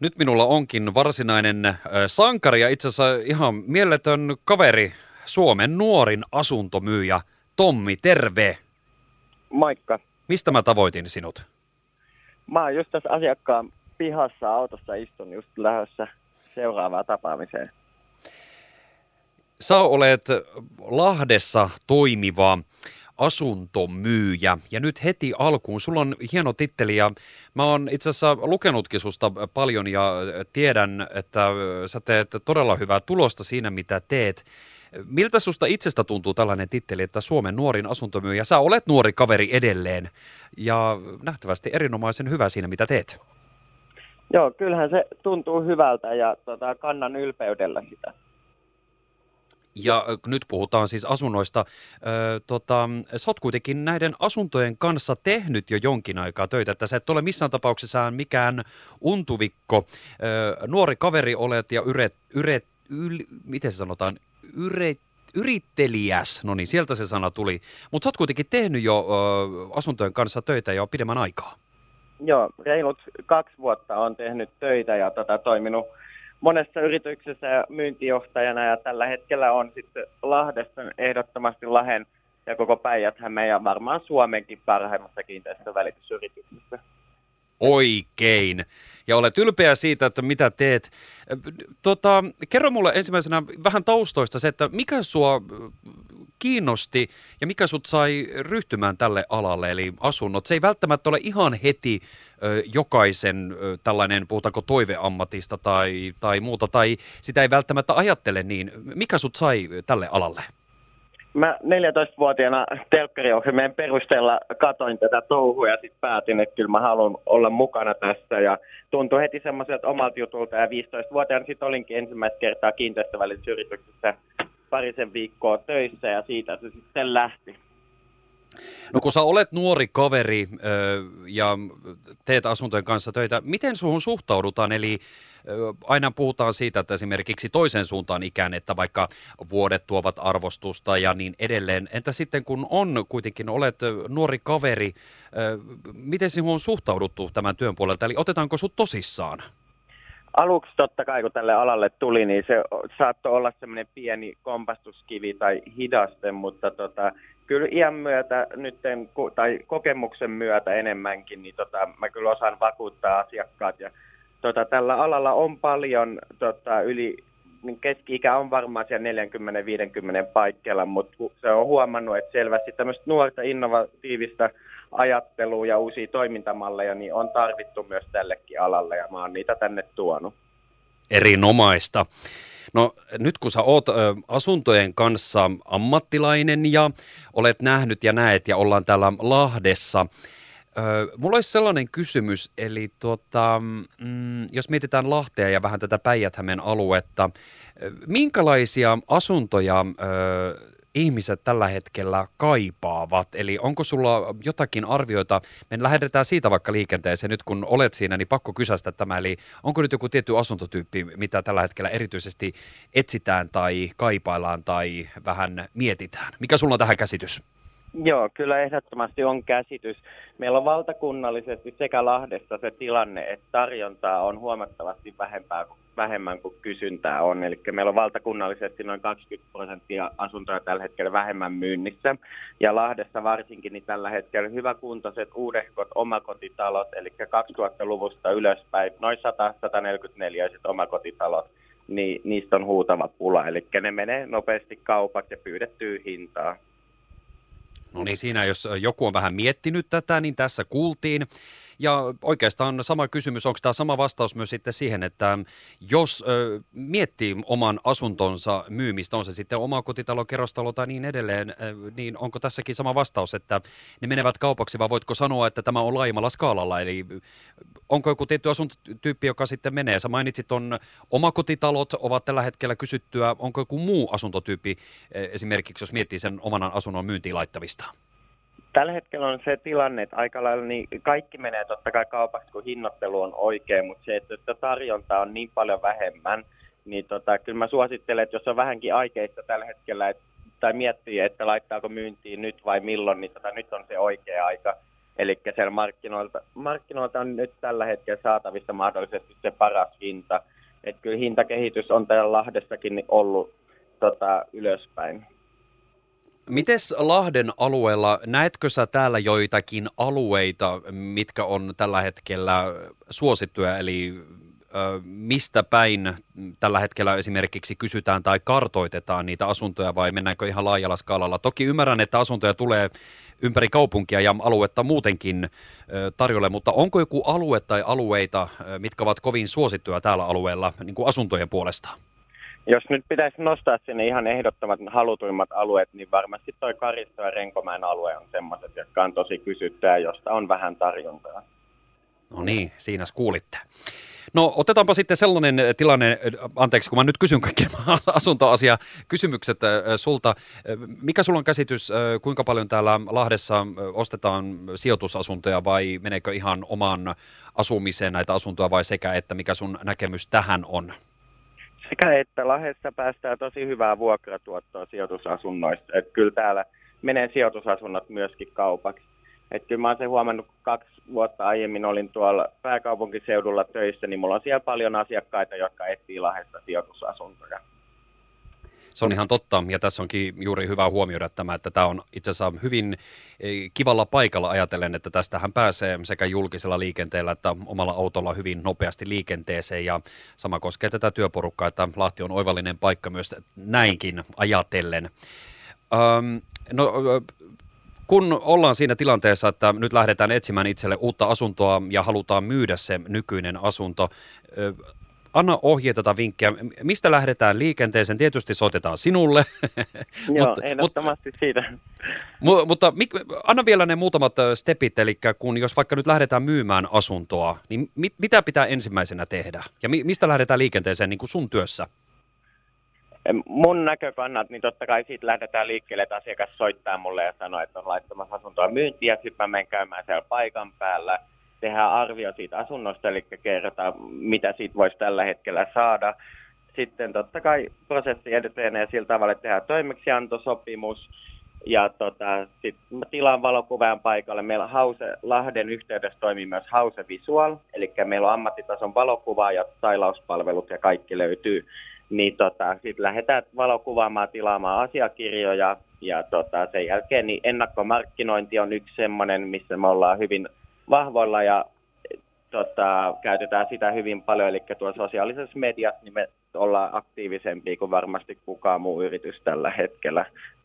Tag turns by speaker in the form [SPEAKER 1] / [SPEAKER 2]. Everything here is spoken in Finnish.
[SPEAKER 1] Nyt minulla onkin varsinainen sankari ja itse asiassa ihan mieletön kaveri, Suomen nuorin asuntomyyjä Tommi, terve!
[SPEAKER 2] Moikka.
[SPEAKER 1] Mistä mä tavoitin sinut?
[SPEAKER 2] Mä oon just tässä asiakkaan pihassa autossa istun just lähdössä seuraavaan tapaamiseen.
[SPEAKER 1] Sä olet Lahdessa toimiva asuntomyyjä. Ja nyt heti alkuun, sulla on hieno titteli ja mä oon itse asiassa lukenutkin susta paljon ja tiedän, että sä teet todella hyvää tulosta siinä, mitä teet. Miltä susta itsestä tuntuu tällainen titteli, että Suomen nuorin asuntomyyjä? Sä olet nuori kaveri edelleen ja nähtävästi erinomaisen hyvä siinä, mitä teet.
[SPEAKER 2] Joo, kyllähän se tuntuu hyvältä ja tota, kannan ylpeydellä sitä.
[SPEAKER 1] Ja nyt puhutaan siis asunnoista. Ö, tota, sä oot kuitenkin näiden asuntojen kanssa tehnyt jo jonkin aikaa töitä, että sä et ole missään tapauksessa mikään untuvikko. Ö, nuori kaveri olet ja yret, yret, yl, miten se sanotaan, yret, yrittelijäs, no niin, sieltä se sana tuli. Mutta sä oot kuitenkin tehnyt jo ö, asuntojen kanssa töitä jo pidemmän aikaa.
[SPEAKER 2] Joo, reilut kaksi vuotta on tehnyt töitä ja tota, toiminut monessa yrityksessä ja myyntijohtajana ja tällä hetkellä on sitten Lahdessa ehdottomasti Lahen ja koko päijät ja varmaan Suomenkin parhaimmassa kiinteistövälitysyrityksessä.
[SPEAKER 1] Oikein. Ja olet ylpeä siitä, että mitä teet. Tota, kerro mulle ensimmäisenä vähän taustoista se, että mikä sua kiinnosti ja mikä sut sai ryhtymään tälle alalle, eli asunnot? Se ei välttämättä ole ihan heti ö, jokaisen ö, tällainen, puhutaanko toiveammatista tai, tai muuta, tai sitä ei välttämättä ajattele niin. Mikä sut sai tälle alalle?
[SPEAKER 2] Mä 14-vuotiaana telkkariohjelmien perusteella katoin tätä touhua ja sitten päätin, että kyllä mä haluan olla mukana tässä. Ja tuntui heti semmoiselta omalta jutulta ja 15-vuotiaana sitten olinkin ensimmäistä kertaa kiinteistövälitysyrityksessä parisen viikkoa töissä ja siitä se sitten lähti.
[SPEAKER 1] No kun sä olet nuori kaveri ö, ja teet asuntojen kanssa töitä, miten suhun suhtaudutaan? Eli ö, aina puhutaan siitä, että esimerkiksi toisen suuntaan ikään, että vaikka vuodet tuovat arvostusta ja niin edelleen. Entä sitten kun on kuitenkin, olet nuori kaveri, ö, miten sinuun on suhtauduttu tämän työn puolelta? Eli otetaanko sut tosissaan?
[SPEAKER 2] Aluksi totta kai, kun tälle alalle tuli, niin se saattoi olla semmoinen pieni kompastuskivi tai hidaste, mutta tota, kyllä iän myötä nyt, tai kokemuksen myötä enemmänkin, niin tota, mä kyllä osaan vakuuttaa asiakkaat. Ja tota, tällä alalla on paljon tota, yli, niin keski-ikä on varmaan siellä 40-50 paikkeilla, mutta se on huomannut, että selvästi tämmöistä nuorta innovatiivista ajattelua ja uusia toimintamalleja niin on tarvittu myös tällekin alalle ja mä oon niitä tänne tuonut.
[SPEAKER 1] Erinomaista. No nyt kun sä oot ö, asuntojen kanssa ammattilainen ja olet nähnyt ja näet ja ollaan täällä Lahdessa, ö, mulla olisi sellainen kysymys, eli tuota, mm, jos mietitään Lahtea ja vähän tätä päijät aluetta, minkälaisia asuntoja ö, ihmiset tällä hetkellä kaipaavat? Eli onko sulla jotakin arvioita? Me lähdetään siitä vaikka liikenteeseen nyt, kun olet siinä, niin pakko kysästä tämä. Eli onko nyt joku tietty asuntotyyppi, mitä tällä hetkellä erityisesti etsitään tai kaipaillaan tai vähän mietitään? Mikä sulla on tähän käsitys?
[SPEAKER 2] Joo, kyllä ehdottomasti on käsitys. Meillä on valtakunnallisesti sekä Lahdessa se tilanne, että tarjontaa on huomattavasti vähempää, vähemmän kuin kysyntää on. Eli meillä on valtakunnallisesti noin 20 prosenttia asuntoja tällä hetkellä vähemmän myynnissä. Ja Lahdessa varsinkin niin tällä hetkellä hyväkuntoiset uudehkot omakotitalot, eli 2000-luvusta ylöspäin, noin 100-144 omakotitalot, niin niistä on huutava pula. Eli ne menee nopeasti kaupat ja pyydettyy hintaa.
[SPEAKER 1] No niin, siinä jos joku on vähän miettinyt tätä, niin tässä kuultiin. Ja oikeastaan sama kysymys, onko tämä sama vastaus myös sitten siihen, että jos ö, miettii oman asuntonsa myymistä, on se sitten oma kotitalo, kerrostalo tai niin edelleen, ö, niin onko tässäkin sama vastaus, että ne menevät kaupaksi vai voitko sanoa, että tämä on laajemmalla skaalalla, eli onko joku tietty asuntotyyppi, joka sitten menee? Sä mainitsit on omakotitalot ovat tällä hetkellä kysyttyä, onko joku muu asuntotyyppi esimerkiksi, jos miettii sen oman asunnon myyntiin laittamista?
[SPEAKER 2] Tällä hetkellä on se tilanne, että aika lailla niin kaikki menee totta kai kaupaksi, kun hinnoittelu on oikein, mutta se, että tarjonta on niin paljon vähemmän, niin tota, kyllä mä suosittelen, että jos on vähänkin aikeista tällä hetkellä, että, tai miettii, että laittaako myyntiin nyt vai milloin, niin tota, nyt on se oikea aika. Eli siellä markkinoilta, markkinoilta on nyt tällä hetkellä saatavissa mahdollisesti se paras hinta. Että kyllä hintakehitys on täällä Lahdessakin ollut tota, ylöspäin.
[SPEAKER 1] Mites Lahden alueella, näetkö sä täällä joitakin alueita, mitkä on tällä hetkellä suosittuja, eli mistä päin tällä hetkellä esimerkiksi kysytään tai kartoitetaan niitä asuntoja vai mennäänkö ihan laajalla skaalalla? Toki ymmärrän, että asuntoja tulee ympäri kaupunkia ja aluetta muutenkin tarjolle, mutta onko joku alue tai alueita, mitkä ovat kovin suosittuja täällä alueella niin kuin asuntojen puolesta?
[SPEAKER 2] Jos nyt pitäisi nostaa sinne ihan ehdottomat halutuimmat alueet, niin varmasti toi Karisto ja Renkomäen alue on semmoiset, jotka on tosi kysyttyä, josta on vähän tarjontaa.
[SPEAKER 1] No niin, siinä kuulitte. No otetaanpa sitten sellainen tilanne, anteeksi kun mä nyt kysyn kaikki asuntoasia kysymykset sulta. Mikä sulla on käsitys, kuinka paljon täällä Lahdessa ostetaan sijoitusasuntoja vai meneekö ihan oman asumiseen näitä asuntoja vai sekä että mikä sun näkemys tähän on?
[SPEAKER 2] Sekä että Lahdessa päästään tosi hyvää vuokratuottoa sijoitusasunnoista. Että kyllä täällä menee sijoitusasunnot myöskin kaupaksi. Että kyllä mä oon sen huomannut, kun kaksi vuotta aiemmin olin tuolla pääkaupunkiseudulla töissä, niin mulla on siellä paljon asiakkaita, jotka etsii Lahdesta sijoitusasuntoja.
[SPEAKER 1] Se on ihan totta, ja tässä onkin juuri hyvä huomioida tämä, että tämä on itse asiassa hyvin eh, kivalla paikalla ajatellen, että tästähän pääsee sekä julkisella liikenteellä että omalla autolla hyvin nopeasti liikenteeseen, ja sama koskee tätä työporukkaa, että Lahti on oivallinen paikka myös näinkin ajatellen. Öm, no, kun ollaan siinä tilanteessa, että nyt lähdetään etsimään itselle uutta asuntoa ja halutaan myydä se nykyinen asunto, anna ohjeita tai vinkkejä. Mistä lähdetään liikenteeseen? Tietysti soitetaan sinulle.
[SPEAKER 2] Joo, mutta, ehdottomasti mutta, siitä.
[SPEAKER 1] Mu, mutta mik, anna vielä ne muutamat stepit, eli kun jos vaikka nyt lähdetään myymään asuntoa, niin mit, mitä pitää ensimmäisenä tehdä? Ja mi, mistä lähdetään liikenteeseen niin kuin sun työssä?
[SPEAKER 2] Mun näkökannat, niin totta kai siitä lähdetään liikkeelle, että asiakas soittaa mulle ja sanoo, että on laittamassa asuntoa myyntiä, sitten mä menen käymään siellä paikan päällä, tehdään arvio siitä asunnosta, eli kerrotaan, mitä siitä voisi tällä hetkellä saada. Sitten totta kai prosessi etenee sillä tavalla, että tehdään toimeksiantosopimus, ja tota, sitten tilaan valokuvan paikalle. Meillä Hause, Lahden yhteydessä toimii myös Hause Visual, eli meillä on ammattitason valokuva ja tailauspalvelut ja kaikki löytyy niin tota, sitten lähdetään valokuvaamaan, tilaamaan asiakirjoja ja tota, sen jälkeen niin ennakkomarkkinointi on yksi semmoinen, missä me ollaan hyvin vahvoilla ja tota, käytetään sitä hyvin paljon, eli tuolla sosiaalisessa mediassa niin me ollaan aktiivisempia kuin varmasti kukaan muu yritys tällä hetkellä.